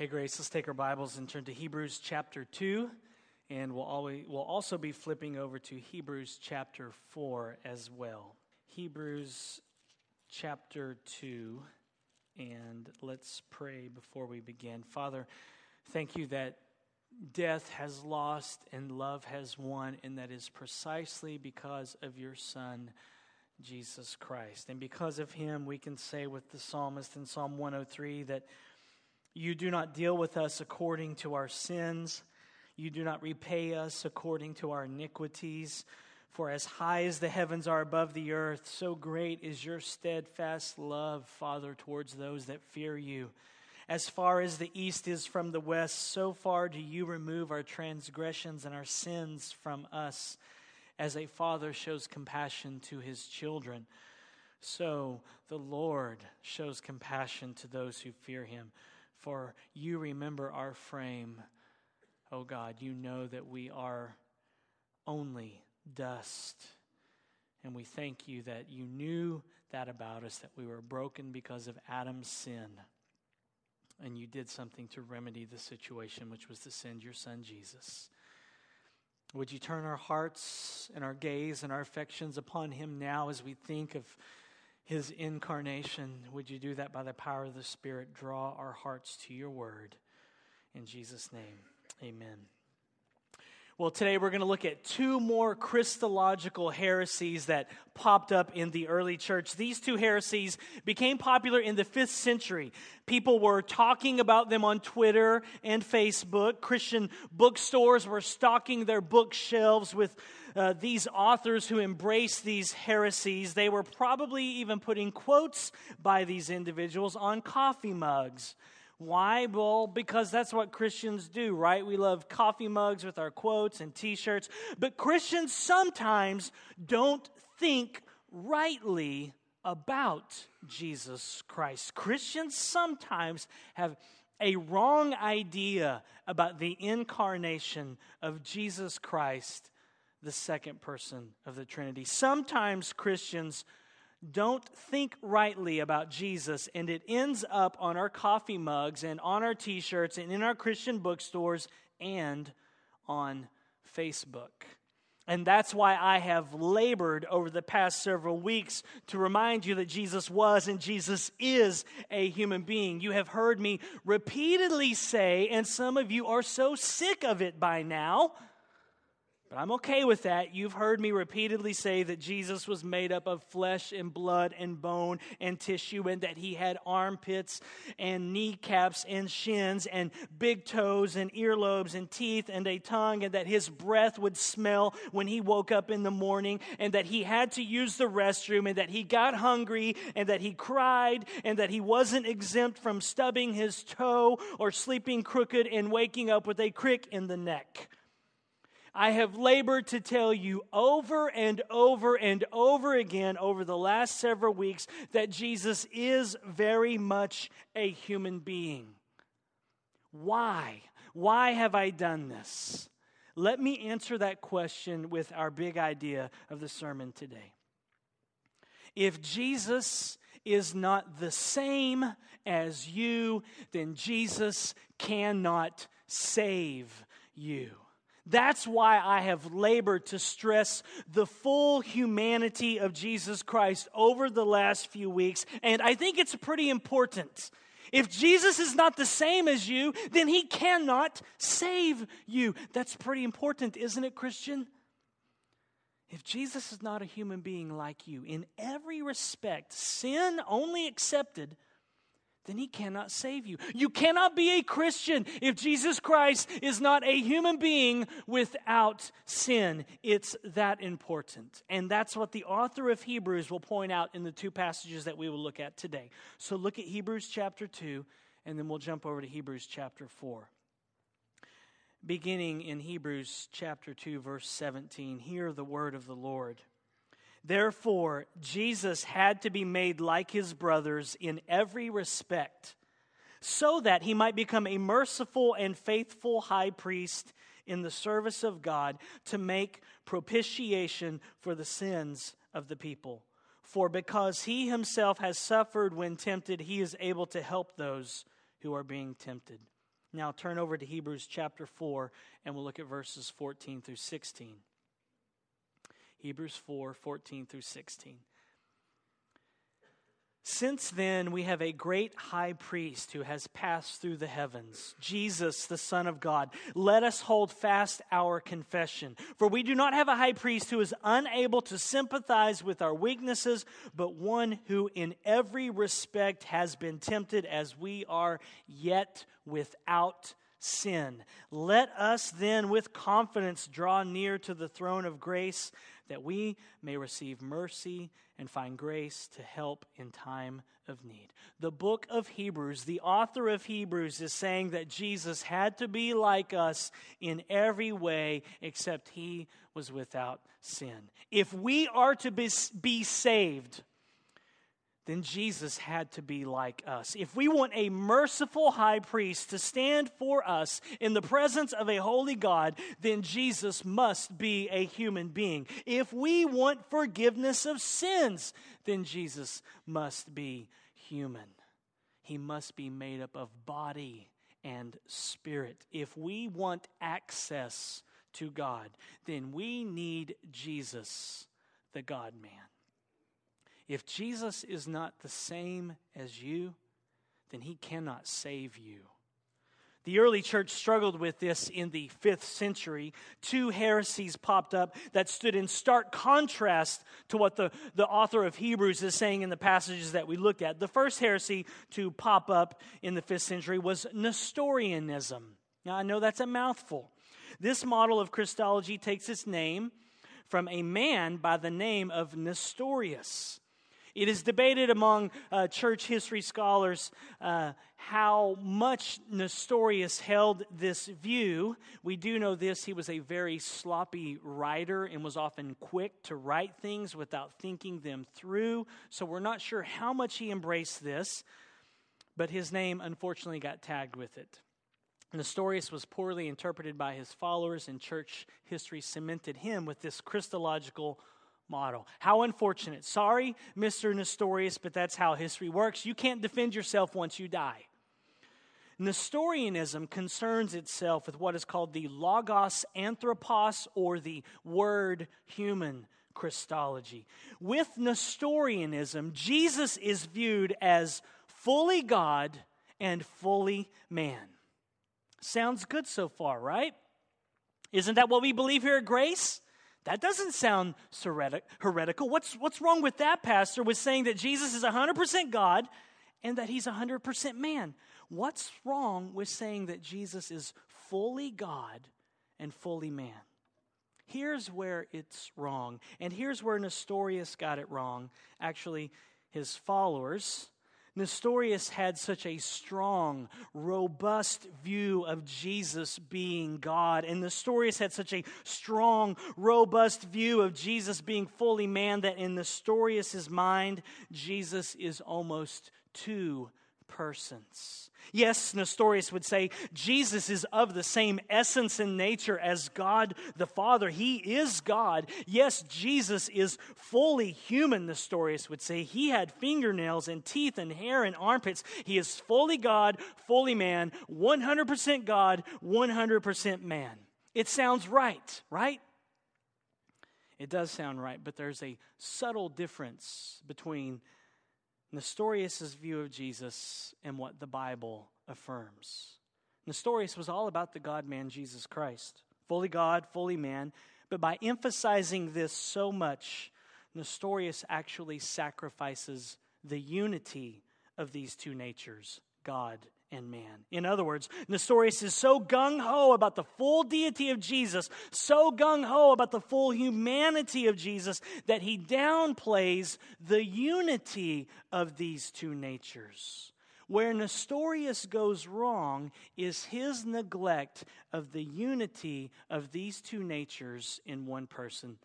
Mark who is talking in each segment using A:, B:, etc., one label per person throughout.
A: Hey, Grace, let's take our Bibles and turn to Hebrews chapter 2. And we'll, always, we'll also be flipping over to Hebrews chapter 4 as well. Hebrews chapter 2. And let's pray before we begin. Father, thank you that death has lost and love has won, and that is precisely because of your Son, Jesus Christ. And because of him, we can say with the psalmist in Psalm 103 that you do not deal with us according to our sins. You do not repay us according to our iniquities. For as high as the heavens are above the earth, so great is your steadfast love, Father, towards those that fear you. As far as the east is from the west, so far do you remove our transgressions and our sins from us, as a father shows compassion to his children. So the Lord shows compassion to those who fear him. For you remember our frame, oh God. You know that we are only dust. And we thank you that you knew that about us, that we were broken because of Adam's sin. And you did something to remedy the situation, which was to send your son Jesus. Would you turn our hearts and our gaze and our affections upon him now as we think of his incarnation. Would you do that by the power of the Spirit? Draw our hearts to your word. In Jesus' name, amen. Well, today we're going to look at two more Christological heresies that popped up in the early church. These two heresies became popular in the fifth century. People were talking about them on Twitter and Facebook. Christian bookstores were stocking their bookshelves with uh, these authors who embraced these heresies, they were probably even putting quotes by these individuals on coffee mugs. Why? Well, because that's what Christians do, right? We love coffee mugs with our quotes and t shirts. But Christians sometimes don't think rightly about Jesus Christ. Christians sometimes have a wrong idea about the incarnation of Jesus Christ the second person of the Trinity. Sometimes Christians don't think rightly about Jesus, and it ends up on our coffee mugs and on our t shirts and in our Christian bookstores and on Facebook. And that's why I have labored over the past several weeks to remind you that Jesus was and Jesus is a human being. You have heard me repeatedly say, and some of you are so sick of it by now but I'm okay with that. You've heard me repeatedly say that Jesus was made up of flesh and blood and bone and tissue, and that he had armpits and kneecaps and shins and big toes and earlobes and teeth and a tongue, and that his breath would smell when he woke up in the morning, and that he had to use the restroom, and that he got hungry, and that he cried, and that he wasn't exempt from stubbing his toe or sleeping crooked and waking up with a crick in the neck. I have labored to tell you over and over and over again over the last several weeks that Jesus is very much a human being. Why? Why have I done this? Let me answer that question with our big idea of the sermon today. If Jesus is not the same as you, then Jesus cannot save you. That's why I have labored to stress the full humanity of Jesus Christ over the last few weeks. And I think it's pretty important. If Jesus is not the same as you, then he cannot save you. That's pretty important, isn't it, Christian? If Jesus is not a human being like you, in every respect, sin only accepted, then he cannot save you. You cannot be a Christian if Jesus Christ is not a human being without sin. It's that important. And that's what the author of Hebrews will point out in the two passages that we will look at today. So look at Hebrews chapter 2, and then we'll jump over to Hebrews chapter 4. Beginning in Hebrews chapter 2, verse 17, hear the word of the Lord. Therefore, Jesus had to be made like his brothers in every respect, so that he might become a merciful and faithful high priest in the service of God to make propitiation for the sins of the people. For because he himself has suffered when tempted, he is able to help those who are being tempted. Now turn over to Hebrews chapter 4 and we'll look at verses 14 through 16. Hebrews 4 14 through 16. Since then, we have a great high priest who has passed through the heavens, Jesus, the Son of God. Let us hold fast our confession. For we do not have a high priest who is unable to sympathize with our weaknesses, but one who in every respect has been tempted as we are, yet without sin. Let us then with confidence draw near to the throne of grace that we may receive mercy and find grace to help in time of need. The book of Hebrews, the author of Hebrews, is saying that Jesus had to be like us in every way except he was without sin. If we are to be, saved, then Jesus had to be like us. If we want a merciful high priest to stand for us in the presence of a holy God, then Jesus must be a human being. If we want forgiveness of sins, then Jesus must be human. He must be made up of body and spirit. If we want access to God, then we need Jesus, the God man. If Jesus is not the same as you, then he cannot save you. The early church struggled with this in the fifth century. Two heresies popped up that stood in stark contrast to what the, the author of Hebrews is saying in the passages that we looked at. The first heresy to pop up in the fifth century was Nestorianism. Now, I know that's a mouthful. This model of Christology takes its name from a man by the name of Nestorius. It is debated among uh, church history scholars uh, how much Nestorius held this view. We do know this he was a very sloppy writer and was often quick to write things without thinking them through. So we're not sure how much he embraced this, but his name unfortunately got tagged with it. Nestorius was poorly interpreted by his followers, and church history cemented him with this Christological model. How unfortunate. Sorry, Mr. Nestorius, but that's how history works. You can't defend yourself once you die. Nestorianism concerns itself with what is called the logos anthropos or the word human Christology. With Nestorianism, Jesus is viewed as fully God and fully man. Sounds good so far, right? Isn't that what we believe here at Grace? That doesn't sound heretical. What's, what's wrong with that, Pastor, with saying that Jesus is 100% God and that he's 100% man? What's wrong with saying that Jesus is fully God and fully man? Here's where it's wrong. And here's where Nestorius got it wrong. Actually, his followers Nestorius had such a strong, robust view of Jesus being God. And Nestorius had such a strong, robust view of Jesus being fully man that in Nestorius's mind, Jesus is almost two persons. Yes, Nestorius would say Jesus is of the same essence and nature as God the Father. He is God. Yes, Jesus is fully human, Nestorius would say. He had fingernails and teeth and hair and armpits. He is fully God, fully man, 100% God, 100% man. It sounds right, right? It does sound right, but there's a subtle difference between Nestorius' view of Jesus and what the Bible affirms. Nestorius was all about the God man Jesus Christ, fully God, fully man. But by emphasizing this so much, Nestorius actually sacrifices the unity of these two natures, God and man. In other words, Nestorius is so gung ho about the full deity of Jesus, so gung ho about the full humanity of Jesus, that he downplays the unity of these two natures. Where Nestorius goes wrong is his neglect of the unity of these two natures in one person,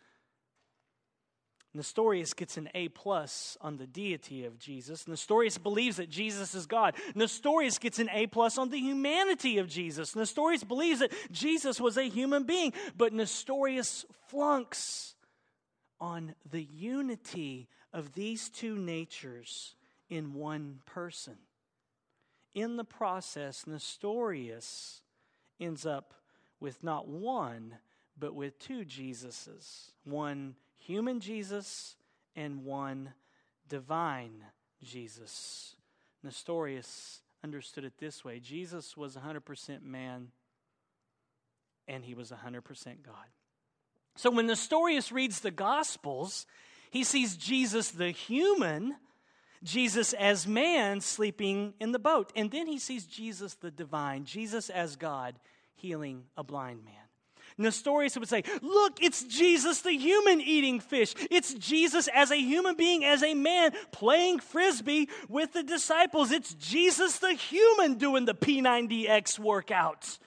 A: Nestorius gets an A plus on the deity of Jesus. Nestorius believes that Jesus is God. Nestorius gets an A plus on the humanity of Jesus. Nestorius believes that Jesus was a human being, but Nestorius flunks on the unity of these two natures in one person. in the process, Nestorius ends up with not one, but with two Jesuses one human Jesus and one divine Jesus. Nestorius understood it this way Jesus was 100% man, and he was 100% God. So when Nestorius reads the Gospels, he sees Jesus the human, Jesus as man sleeping in the boat. And then he sees Jesus the divine, Jesus as God healing a blind man. Nestorius would say, Look, it's Jesus the human eating fish. It's Jesus as a human being, as a man, playing frisbee with the disciples. It's Jesus the human doing the P90X workouts.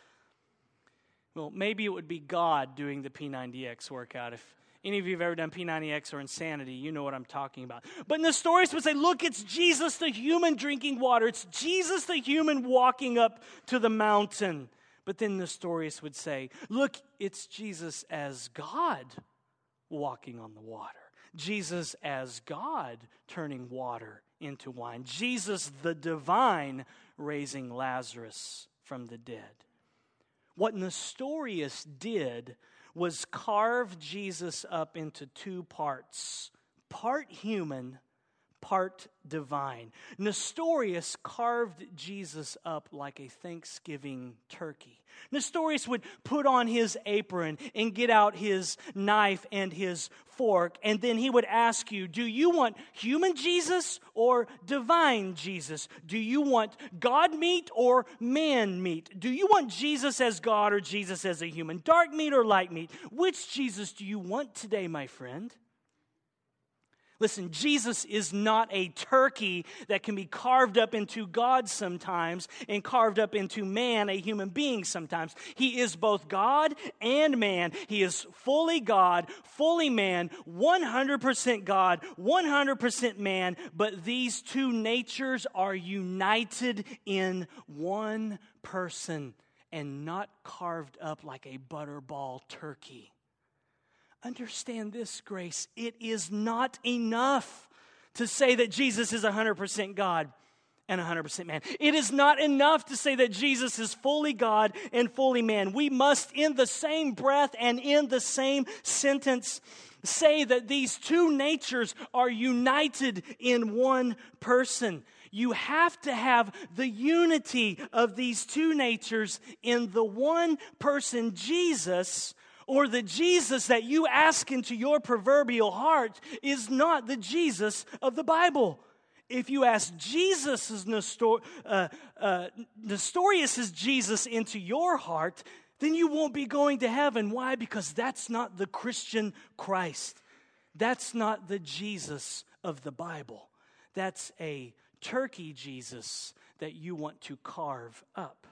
A: Well, maybe it would be God doing the P90X workout. If any of you have ever done P90X or insanity, you know what I'm talking about. But Nestorius would say, Look, it's Jesus the human drinking water. It's Jesus the human walking up to the mountain. But then Nestorius would say, Look, it's Jesus as God walking on the water. Jesus as God turning water into wine. Jesus the divine raising Lazarus from the dead. What Nestorius did was carve Jesus up into two parts part human, part divine. Nestorius carved Jesus up like a Thanksgiving turkey. Nestorius would put on his apron and get out his knife and his fork, and then he would ask you, Do you want human Jesus or divine Jesus? Do you want God meat or man meat? Do you want Jesus as God or Jesus as a human? Dark meat or light meat? Which Jesus do you want today, my friend? Listen, Jesus is not a turkey that can be carved up into God sometimes and carved up into man, a human being sometimes. He is both God and man. He is fully God, fully man, 100% God, 100% man, but these two natures are united in one person and not carved up like a butterball turkey. Understand this, Grace. It is not enough to say that Jesus is 100% God and 100% man. It is not enough to say that Jesus is fully God and fully man. We must, in the same breath and in the same sentence, say that these two natures are united in one person. You have to have the unity of these two natures in the one person, Jesus, or the Jesus that you ask into your proverbial heart is not the Jesus of the Bible. If you ask Jesus' Nestor, uh, uh, Nestorius' Jesus into your heart, then you won't be going to heaven. Why? Because that's not the Christian Christ. That's not the Jesus of the Bible. That's a turkey Jesus that you want to carve up.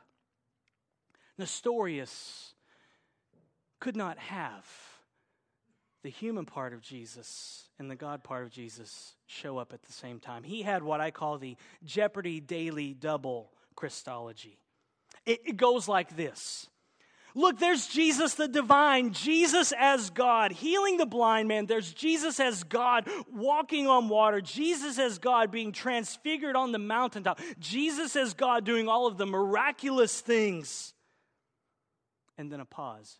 A: Nestorius could not have the human part of Jesus and the God part of Jesus show up at the same time. He had what I call the Jeopardy Daily Double Christology. It, it goes like this. Look, there's Jesus the divine, Jesus as God, healing the blind man. There's Jesus as God, walking on water. Jesus as God, being transfigured on the mountaintop. Jesus as God, doing all of the miraculous things. And then a pause.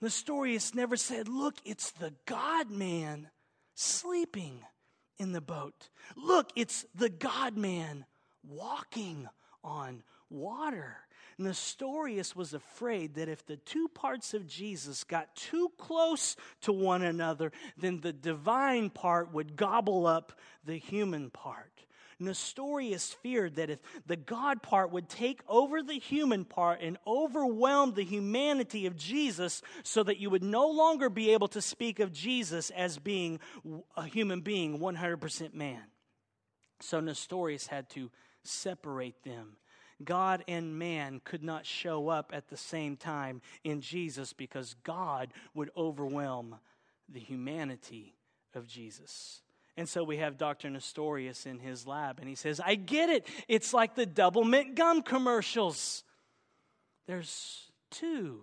A: Nestorius never said, Look, it's the God man sleeping in the boat. Look, it's the God man walking on water. Nestorius was afraid that if the two parts of Jesus got too close to one another, then the divine part would gobble up the human part. Nestorius feared that if the God part would take over the human part and overwhelm the humanity of Jesus, so that you would no longer be able to speak of Jesus as being a human being, 100% man. So Nestorius had to separate them. God and man could not show up at the same time in Jesus because God would overwhelm the humanity of Jesus. And so we have Dr. Nestorius in his lab, and he says, I get it. It's like the Doublemint gum commercials. There's two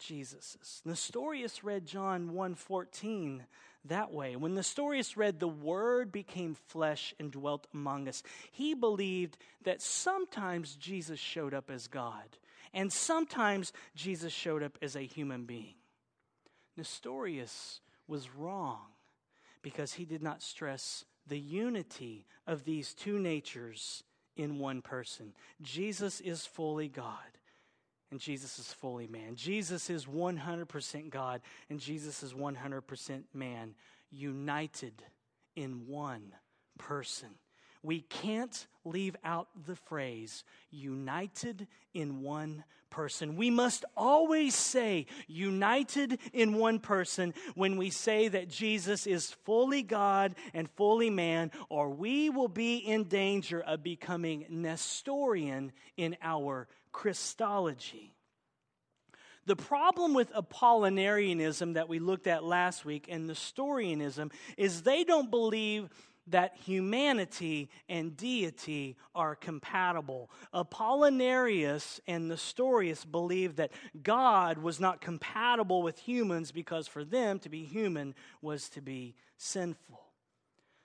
A: Jesuses. Nestorius read John 1:14 that way. When Nestorius read the word became flesh and dwelt among us, he believed that sometimes Jesus showed up as God and sometimes Jesus showed up as a human being. Nestorius was wrong because he did not stress the unity of these two natures in one person. Jesus is fully God and Jesus is fully man. Jesus is 100% God, and Jesus is 100% man, united in one person. We can't leave out the phrase united in one person. We must always say united in one person when we say that Jesus is fully God and fully man, or we will be in danger of becoming Nestorian in our Christology. The problem with Apollinarianism that we looked at last week and Nestorianism is they don't believe that humanity and deity are compatible. Apollinarius and Nestorius believed that God was not compatible with humans because for them to be human was to be sinful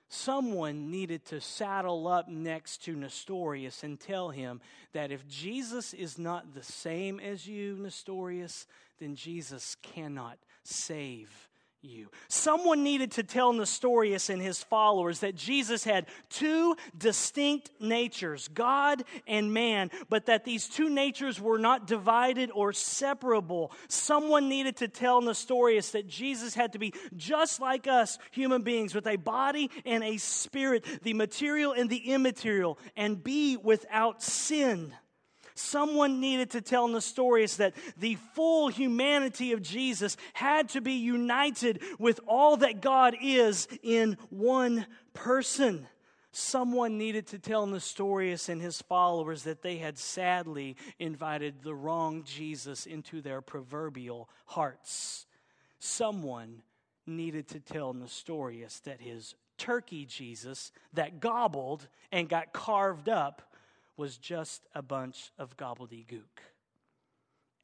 A: someone needed to saddle up next to Nestorius and tell him that if Jesus is not the same as you, Nestorius, then Jesus cannot save you. Someone needed to tell Nestorius and his followers that Jesus had two distinct natures, God and man, but that these two natures were not divided or separable. Someone needed to tell Nestorius that Jesus had to be just like us human beings with a body and a spirit, the material and the immaterial, and be without sin. Someone needed to tell Nestorius that the full humanity of Jesus had to be united with all that God is in one person. Someone needed to tell Nestorius and his followers that they had sadly invited the wrong Jesus into their proverbial hearts. Someone needed to tell Nestorius that his turkey Jesus that gobbled and got carved up was just a bunch of gobbledygook.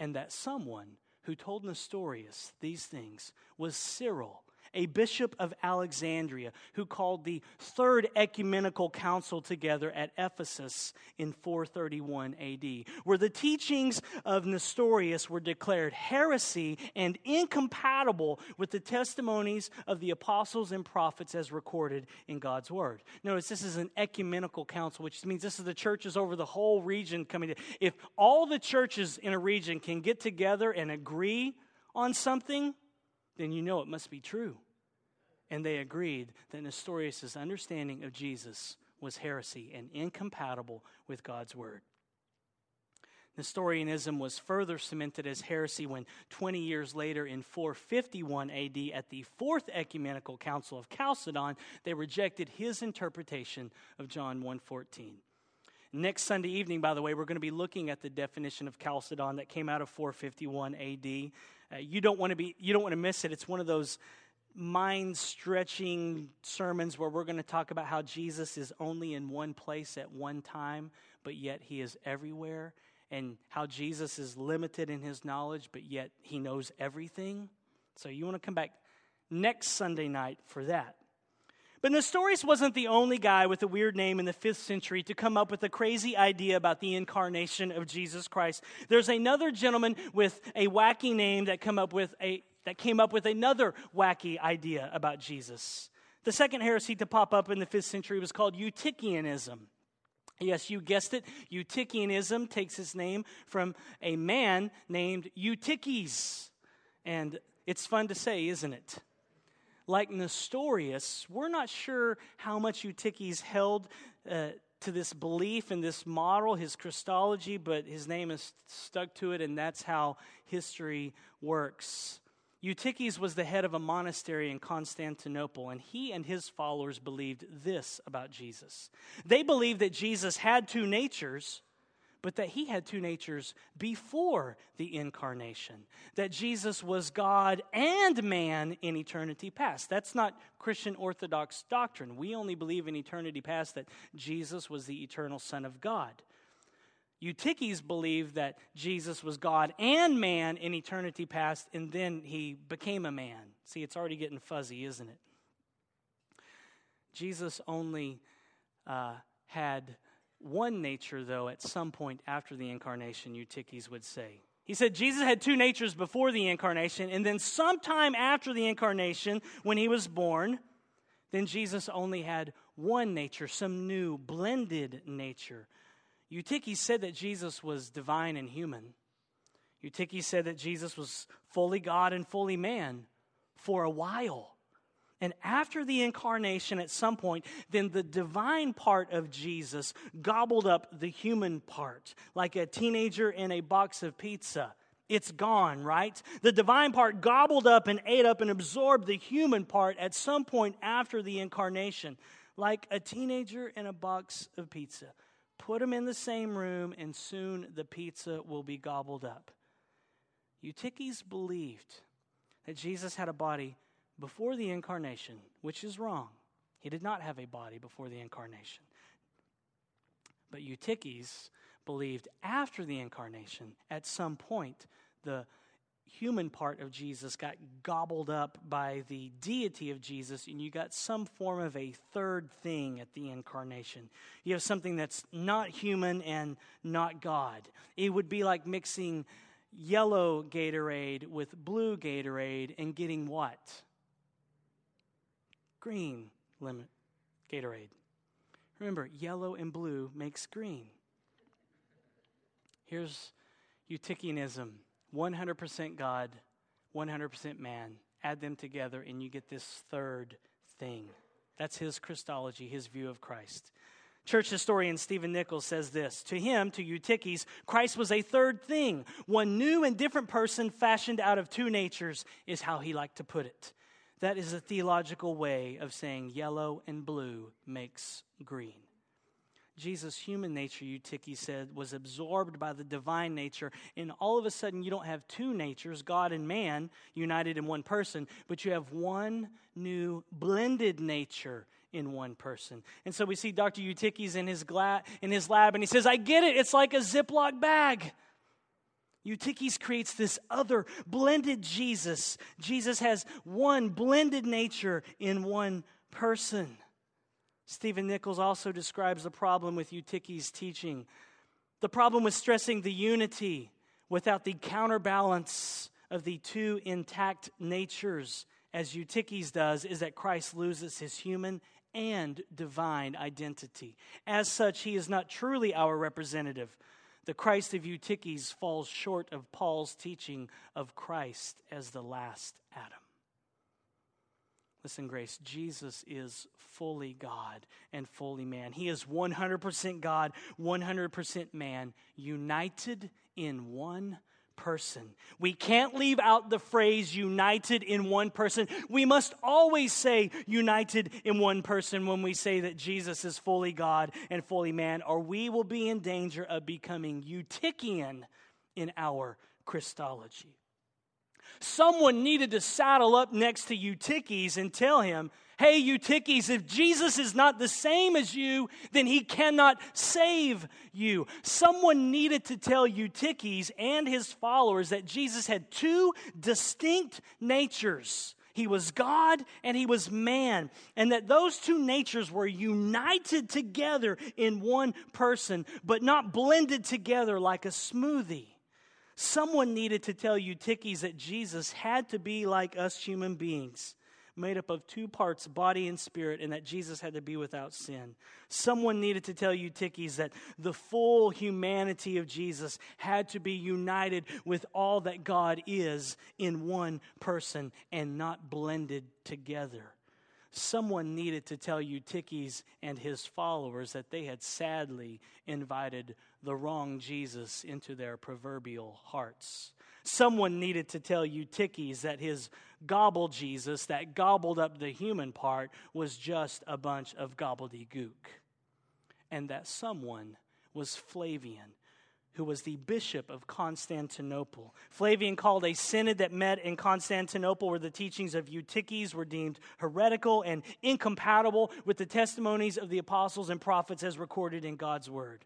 A: And that someone who told Nestorius these things was Cyril, a bishop of Alexandria who called the Third Ecumenical Council together at Ephesus in 431 AD, where the teachings of Nestorius were declared heresy and incompatible with the testimonies of the apostles and prophets as recorded in God's Word. Notice this is an ecumenical council, which means this is the churches over the whole region coming together. If all the churches in a region can get together and agree on something, then you know it must be true. And they agreed that Nestorius' understanding of Jesus was heresy and incompatible with God's word. Nestorianism was further cemented as heresy when 20 years later in 451 AD at the Fourth Ecumenical Council of Chalcedon they rejected his interpretation of John 1:14. Next Sunday evening by the way we're going to be looking at the definition of Chalcedon that came out of 451 AD uh, you don't want to be you don't want to miss it. It's one of those mind stretching sermons where we're going to talk about how Jesus is only in one place at one time, but yet he is everywhere, and how Jesus is limited in his knowledge, but yet he knows everything. So you want to come back next Sunday night for that. But Nestorius wasn't the only guy with a weird name in the fifth century to come up with a crazy idea about the incarnation of Jesus Christ. There's another gentleman with a wacky name that come up with a that came up with another wacky idea about Jesus. The second heresy to pop up in the fifth century was called Eutychianism. Yes, you guessed it. Eutychianism takes its name from a man named Eutyches. And it's fun to say, isn't it? Like Nestorius, we're not sure how much Eutyches held uh, to this belief and this model, his Christology, but his name is stuck to it, and that's how history works. Eutyches was the head of a monastery in Constantinople, and he and his followers believed this about Jesus. They believed that Jesus had two natures, but that he had two natures before the incarnation, that Jesus was God and man in eternity past. That's not Christian Orthodox doctrine. We only believe in eternity past that Jesus was the eternal Son of God. Eutyches believed that Jesus was God and man in eternity past, and then he became a man. See, it's already getting fuzzy, isn't it? Jesus only uh, had one nature, though, at some point after the incarnation, Eutyches would say. He said Jesus had two natures before the incarnation, and then sometime after the incarnation, when he was born, then Jesus only had one nature, some new blended nature. Eutyches said that Jesus was divine and human. Eutyches said that Jesus was fully God and fully man for a while. And after the incarnation, at some point, then the divine part of Jesus gobbled up the human part, like a teenager in a box of pizza. It's gone, right? The divine part gobbled up and ate up and absorbed the human part at some point after the incarnation, like a teenager in a box of pizza. Put them in the same room, and soon the pizza will be gobbled up. Eutyches believed that Jesus had a body before the incarnation, which is wrong. He did not have a body before the incarnation. But Eutyches believed after the incarnation, at some point, the human part of Jesus got gobbled up by the deity of Jesus, and you got some form of a third thing at the incarnation. You have something that's not human and not God. It would be like mixing yellow Gatorade with blue Gatorade and getting what? Green lemon Gatorade. Remember, yellow and blue makes green. Here's Eutychianism 100% God, 100% man. Add them together, and you get this third thing. That's his Christology, his view of Christ. Church historian Stephen Nichols says this To him, to Eutyches, Christ was a third thing. One new and different person fashioned out of two natures, is how he liked to put it. That is a theological way of saying yellow and blue makes green. Jesus' human nature, Eutyches said, was absorbed by the divine nature, and all of a sudden you don't have two natures, God and man, united in one person, but you have one new blended nature in one person. And so we see Dr. Eutyches in his, gla- in his lab, and he says, I get it, it's like a Ziploc bag. Eutyches creates this other blended Jesus. Jesus has one blended nature in one person. Stephen Nichols also describes the problem with Eutyches' teaching the problem with stressing the unity without the counterbalance of the two intact natures, as Eutyches does, is that Christ loses his human and divine identity. As such, he is not truly our representative the Christ of Eutyches falls short of Paul's teaching of Christ as the last Adam. Listen, Grace, Jesus is fully God and fully man. He is 100% God, 100% man, united in one person. We can't leave out the phrase united in one person. We must always say united in one person when we say that Jesus is fully God and fully man, or we will be in danger of becoming Eutychian in our Christology. Someone needed to saddle up next to Eutyches and tell him, Hey, Eutyches, if Jesus is not the same as you, then he cannot save you. Someone needed to tell Eutyches and his followers that Jesus had two distinct natures. He was God and he was man, and that those two natures were united together in one person, but not blended together like a smoothie. Someone needed to tell Eutyches that Jesus had to be like us human beings made up of two parts, body and spirit, and that Jesus had to be without sin. Someone needed to tell Eutyches that the full humanity of Jesus had to be united with all that God is in one person and not blended together. Someone needed to tell Eutyches and his followers that they had sadly invited the wrong Jesus into their proverbial hearts Someone needed to tell Eutyches that his gobble Jesus, that gobbled up the human part, was just a bunch of gobbledygook. And that someone was Flavian, who was the bishop of Constantinople. Flavian called a synod that met in Constantinople where the teachings of Eutyches were deemed heretical and incompatible with the testimonies of the apostles and prophets as recorded in God's word.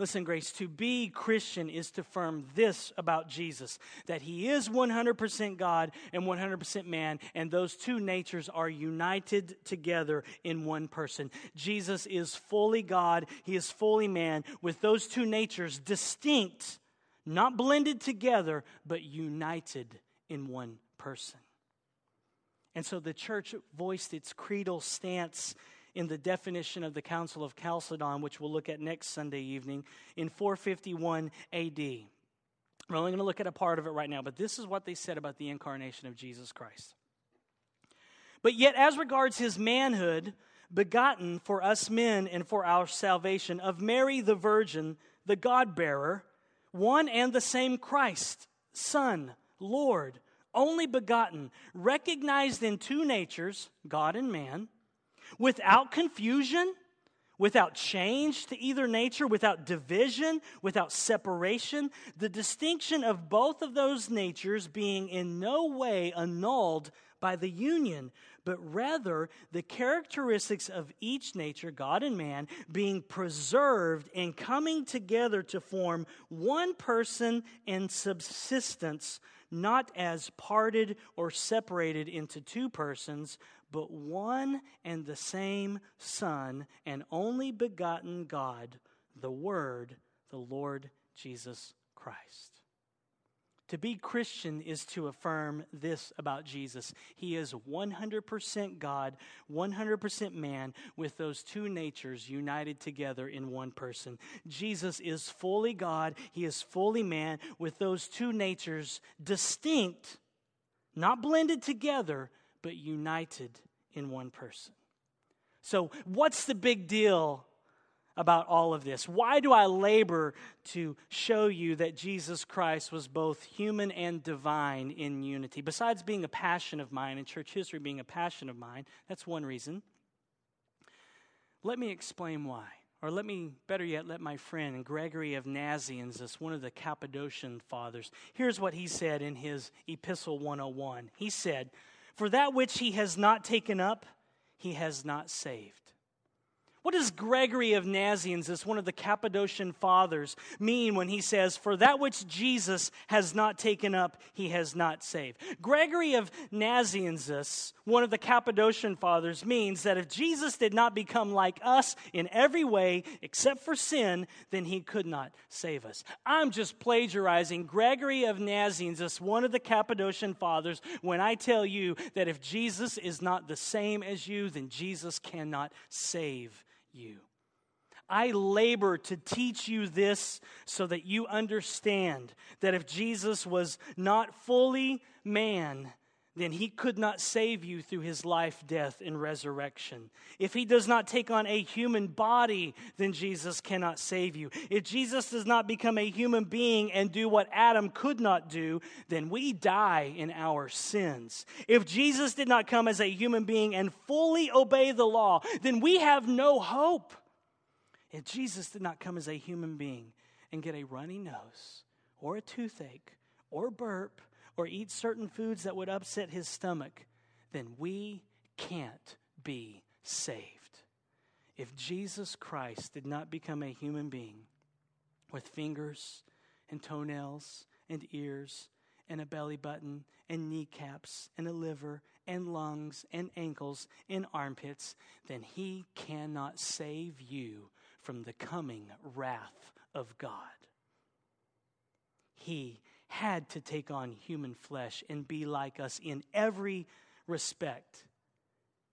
A: Listen, Grace, to be Christian is to affirm this about Jesus that he is 100% God and 100% man, and those two natures are united together in one person. Jesus is fully God, he is fully man, with those two natures distinct, not blended together, but united in one person. And so the church voiced its creedal stance in the definition of the Council of Chalcedon, which we'll look at next Sunday evening, in 451 AD. We're only going to look at a part of it right now, but this is what they said about the incarnation of Jesus Christ. But yet, as regards his manhood, begotten for us men and for our salvation, of Mary the Virgin, the God bearer, one and the same Christ, Son, Lord, only begotten, recognized in two natures, God and man without confusion, without change to either nature, without division, without separation, the distinction of both of those natures being in no way annulled by the union, but rather the characteristics of each nature, God and man, being preserved and coming together to form one person in subsistence, not as parted or separated into two persons, but one and the same Son and only begotten God, the Word, the Lord Jesus Christ. To be Christian is to affirm this about Jesus. He is 100% God, 100% man, with those two natures united together in one person. Jesus is fully God, he is fully man, with those two natures distinct, not blended together, but united in one person. So, what's the big deal about all of this? Why do I labor to show you that Jesus Christ was both human and divine in unity? Besides being a passion of mine and church history being a passion of mine, that's one reason. Let me explain why. Or let me, better yet, let my friend Gregory of Nazianzus, one of the Cappadocian fathers, here's what he said in his Epistle 101. He said, for that which he has not taken up, he has not saved. What does Gregory of Nazianzus, one of the Cappadocian fathers, mean when he says, For that which Jesus has not taken up, he has not saved? Gregory of Nazianzus, one of the Cappadocian fathers, means that if Jesus did not become like us in every way except for sin, then he could not save us. I'm just plagiarizing Gregory of Nazianzus, one of the Cappadocian fathers, when I tell you that if Jesus is not the same as you, then Jesus cannot save you. I labor to teach you this so that you understand that if Jesus was not fully man, then he could not save you through his life, death, and resurrection. If he does not take on a human body, then Jesus cannot save you. If Jesus does not become a human being and do what Adam could not do, then we die in our sins. If Jesus did not come as a human being and fully obey the law, then we have no hope. If Jesus did not come as a human being and get a runny nose or a toothache or burp, or eat certain foods that would upset his stomach, then we can't be saved. If Jesus Christ did not become a human being with fingers and toenails and ears and a belly button and kneecaps and a liver and lungs and ankles and armpits, then he cannot save you from the coming wrath of God. He had to take on human flesh and be like us in every respect,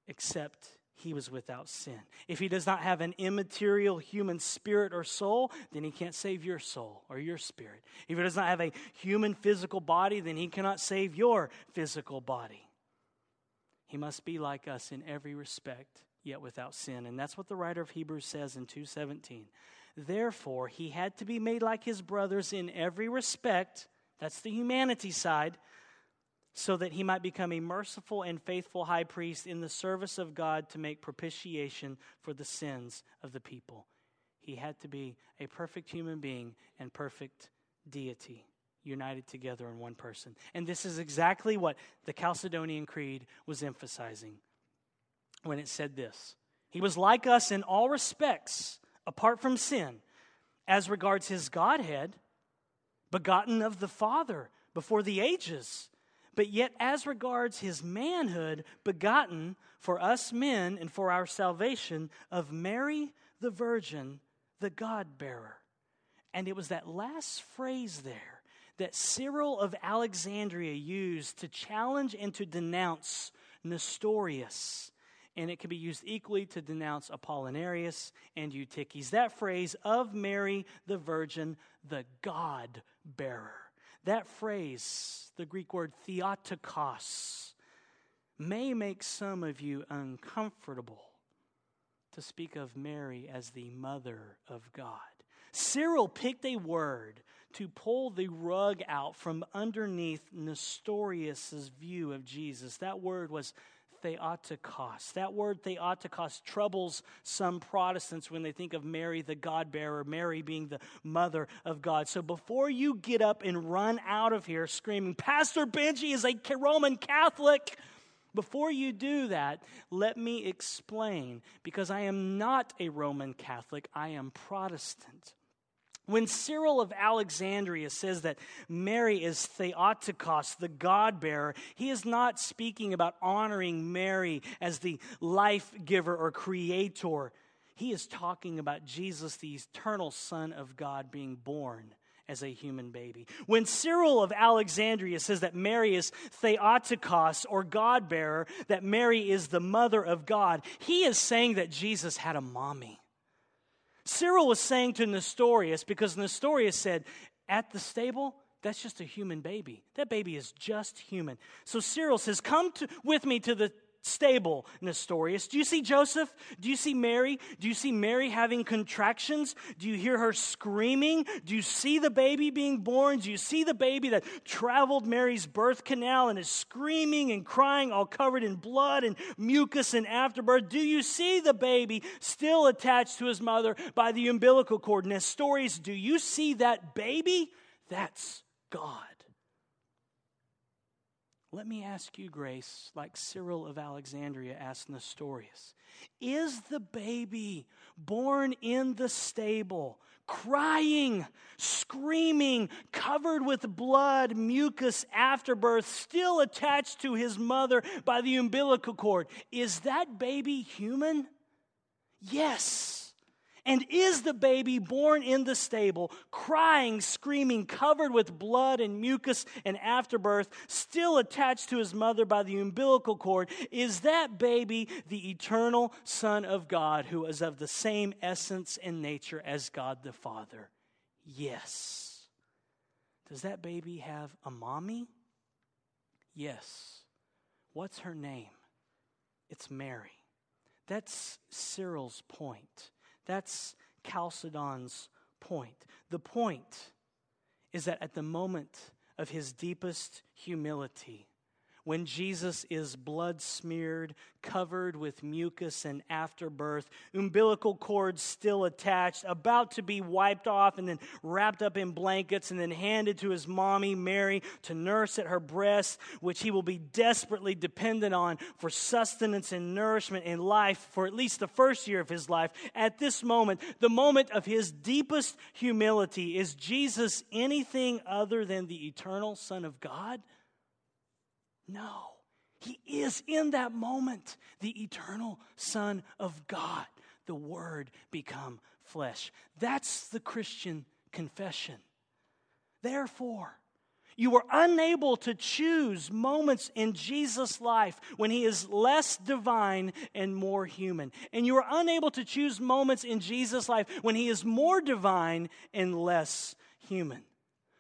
A: except he was without sin. If he does not have an immaterial human spirit or soul, then he can't save your soul or your spirit. If he does not have a human physical body, then he cannot save your physical body. He must be like us in every respect, yet without sin. And that's what the writer of Hebrews says in 217 Therefore, he had to be made like his brothers in every respect. That's the humanity side. So that he might become a merciful and faithful high priest in the service of God to make propitiation for the sins of the people. He had to be a perfect human being and perfect deity united together in one person. And this is exactly what the Chalcedonian Creed was emphasizing when it said this He was like us in all respects, apart from sin, as regards his Godhead, begotten of the Father before the ages. But yet, as regards his manhood, begotten for us men and for our salvation of Mary the Virgin, the God bearer. And it was that last phrase there that Cyril of Alexandria used to challenge and to denounce Nestorius. And it can be used equally to denounce Apollinarius and Eutyches. That phrase, of Mary the Virgin, the God bearer. That phrase, the Greek word theotokos, may make some of you uncomfortable to speak of Mary as the mother of God. Cyril picked a word to pull the rug out from underneath Nestorius's view of Jesus. That word was Theotokos. That word Theotokos troubles some Protestants when they think of Mary, the God bearer, Mary being the mother of God. So before you get up and run out of here screaming, Pastor Benji is a Roman Catholic, before you do that, let me explain because I am not a Roman Catholic, I am Protestant. When Cyril of Alexandria says that Mary is Theotokos, the God bearer, he is not speaking about honoring Mary as the life giver or creator. He is talking about Jesus, the eternal Son of God, being born as a human baby. When Cyril of Alexandria says that Mary is Theotokos or God bearer, that Mary is the mother of God, he is saying that Jesus had a mommy. Cyril was saying to Nestorius, because Nestorius said, at the stable, that's just a human baby. That baby is just human. So Cyril says, Come to, with me to the stable, Nestorius. Do you see Joseph? Do you see Mary? Do you see Mary having contractions? Do you hear her screaming? Do you see the baby being born? Do you see the baby that traveled Mary's birth canal and is screaming and crying, all covered in blood and mucus and afterbirth? Do you see the baby still attached to his mother by the umbilical cord? Nestorius, do you see that baby? That's God. Let me ask you, Grace, like Cyril of Alexandria asked Nestorius Is the baby born in the stable, crying, screaming, covered with blood, mucus, afterbirth, still attached to his mother by the umbilical cord? Is that baby human? Yes. And is the baby born in the stable, crying, screaming, covered with blood and mucus and afterbirth, still attached to his mother by the umbilical cord, is that baby the eternal Son of God who is of the same essence and nature as God the Father? Yes. Does that baby have a mommy? Yes. What's her name? It's Mary. That's Cyril's point. That's Chalcedon's point. The point is that at the moment of his deepest humility, when Jesus is blood smeared, covered with mucus and afterbirth, umbilical cords still attached, about to be wiped off and then wrapped up in blankets and then handed to his mommy, Mary, to nurse at her breast, which he will be desperately dependent on for sustenance and nourishment in life for at least the first year of his life. At this moment, the moment of his deepest humility, is Jesus anything other than the eternal Son of God? No. He is in that moment the eternal Son of God, the Word become flesh. That's the Christian confession. Therefore, you were unable to choose moments in Jesus' life when he is less divine and more human. And you are unable to choose moments in Jesus' life when he is more divine and less human.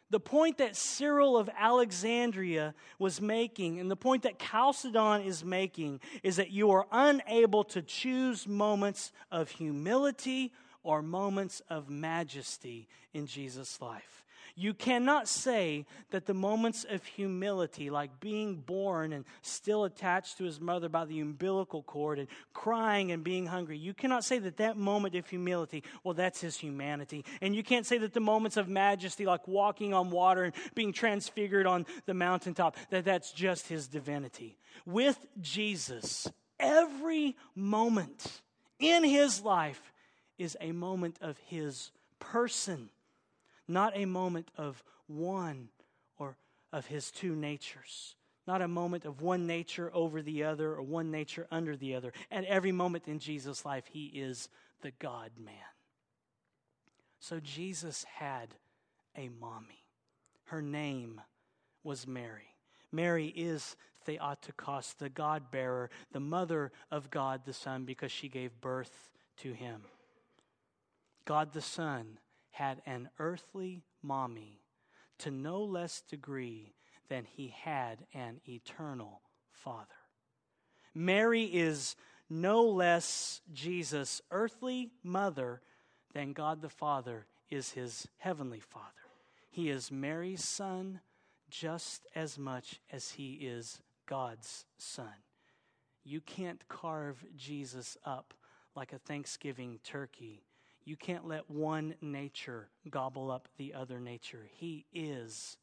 A: The point that Cyril of Alexandria was making, and the point that Chalcedon is making, is that you are unable to choose moments of humility or moments of majesty in Jesus' life. You cannot say that the moments of humility, like being born and still attached to his mother by the umbilical cord and crying and being hungry, you cannot say that that moment of humility, well, that's his humanity. And you can't say that the moments of majesty, like walking on water and being transfigured on the mountaintop, that that's just his divinity. With Jesus, every moment in his life is a moment of his person not a moment of one or of his two natures, not a moment of one nature over the other or one nature under the other. At every moment in Jesus' life, he is the God man. So Jesus had a mommy. Her name was Mary. Mary is Theotokos, the God bearer, the mother of God the Son, because she gave birth to him. God the Son had an earthly mommy to no less degree than he had an eternal father. Mary is no less Jesus' earthly mother than God the Father is his heavenly father. He is Mary's son just as much as he is God's son. You can't carve Jesus up like a Thanksgiving turkey you can't let one nature gobble up the other nature. He is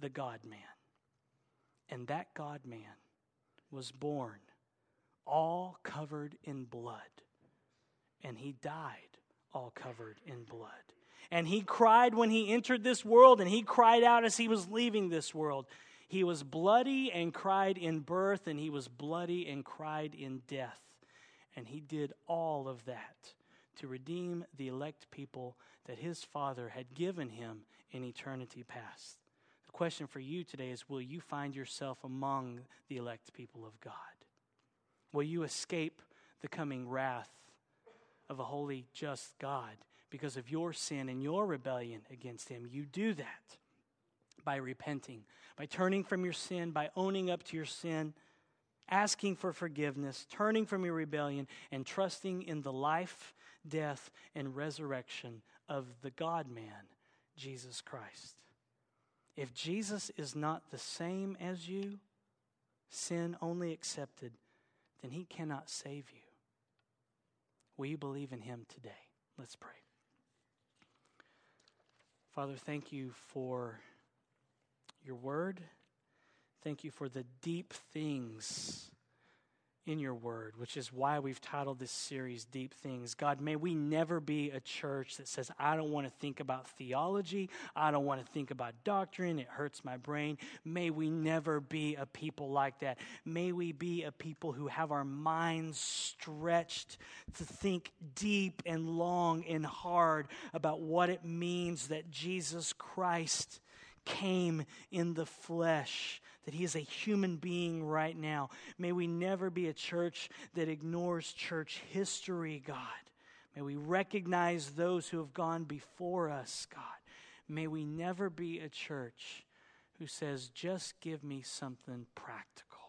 A: the God man. And that God man was born all covered in blood. And he died all covered in blood. And he cried when he entered this world, and he cried out as he was leaving this world. He was bloody and cried in birth, and he was bloody and cried in death. And he did all of that to redeem the elect people that his Father had given him in eternity past. The question for you today is Will you find yourself among the elect people of God? Will you escape the coming wrath of a holy, just God because of your sin and your rebellion against him? You do that by repenting, by turning from your sin, by owning up to your sin asking for forgiveness, turning from your rebellion, and trusting in the life death, and resurrection of the God man, Jesus Christ. If Jesus is not the same as you, sin only accepted, then he cannot save you. Will you believe in him today? Let's pray. Father, thank you for your word. Thank you for the deep things in your word, which is why we've titled this series Deep Things. God, may we never be a church that says, I don't want to think about theology. I don't want to think about doctrine. It hurts my brain. May we never be a people like that. May we be a people who have our minds stretched to think deep and long and hard about what it means that Jesus Christ came in the flesh, that he is a human being right now. May we never be a church that ignores church history, God. May we recognize those who have gone before us, God. May we never be a church who says, just give me something practical.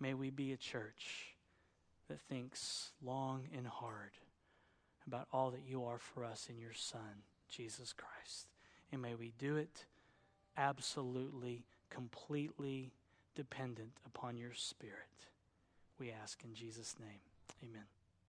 A: May we be a church that thinks long and hard about all that you are for us in your Son, Jesus Christ. And may we do it absolutely, completely dependent upon your Spirit. We ask in Jesus' name. Amen.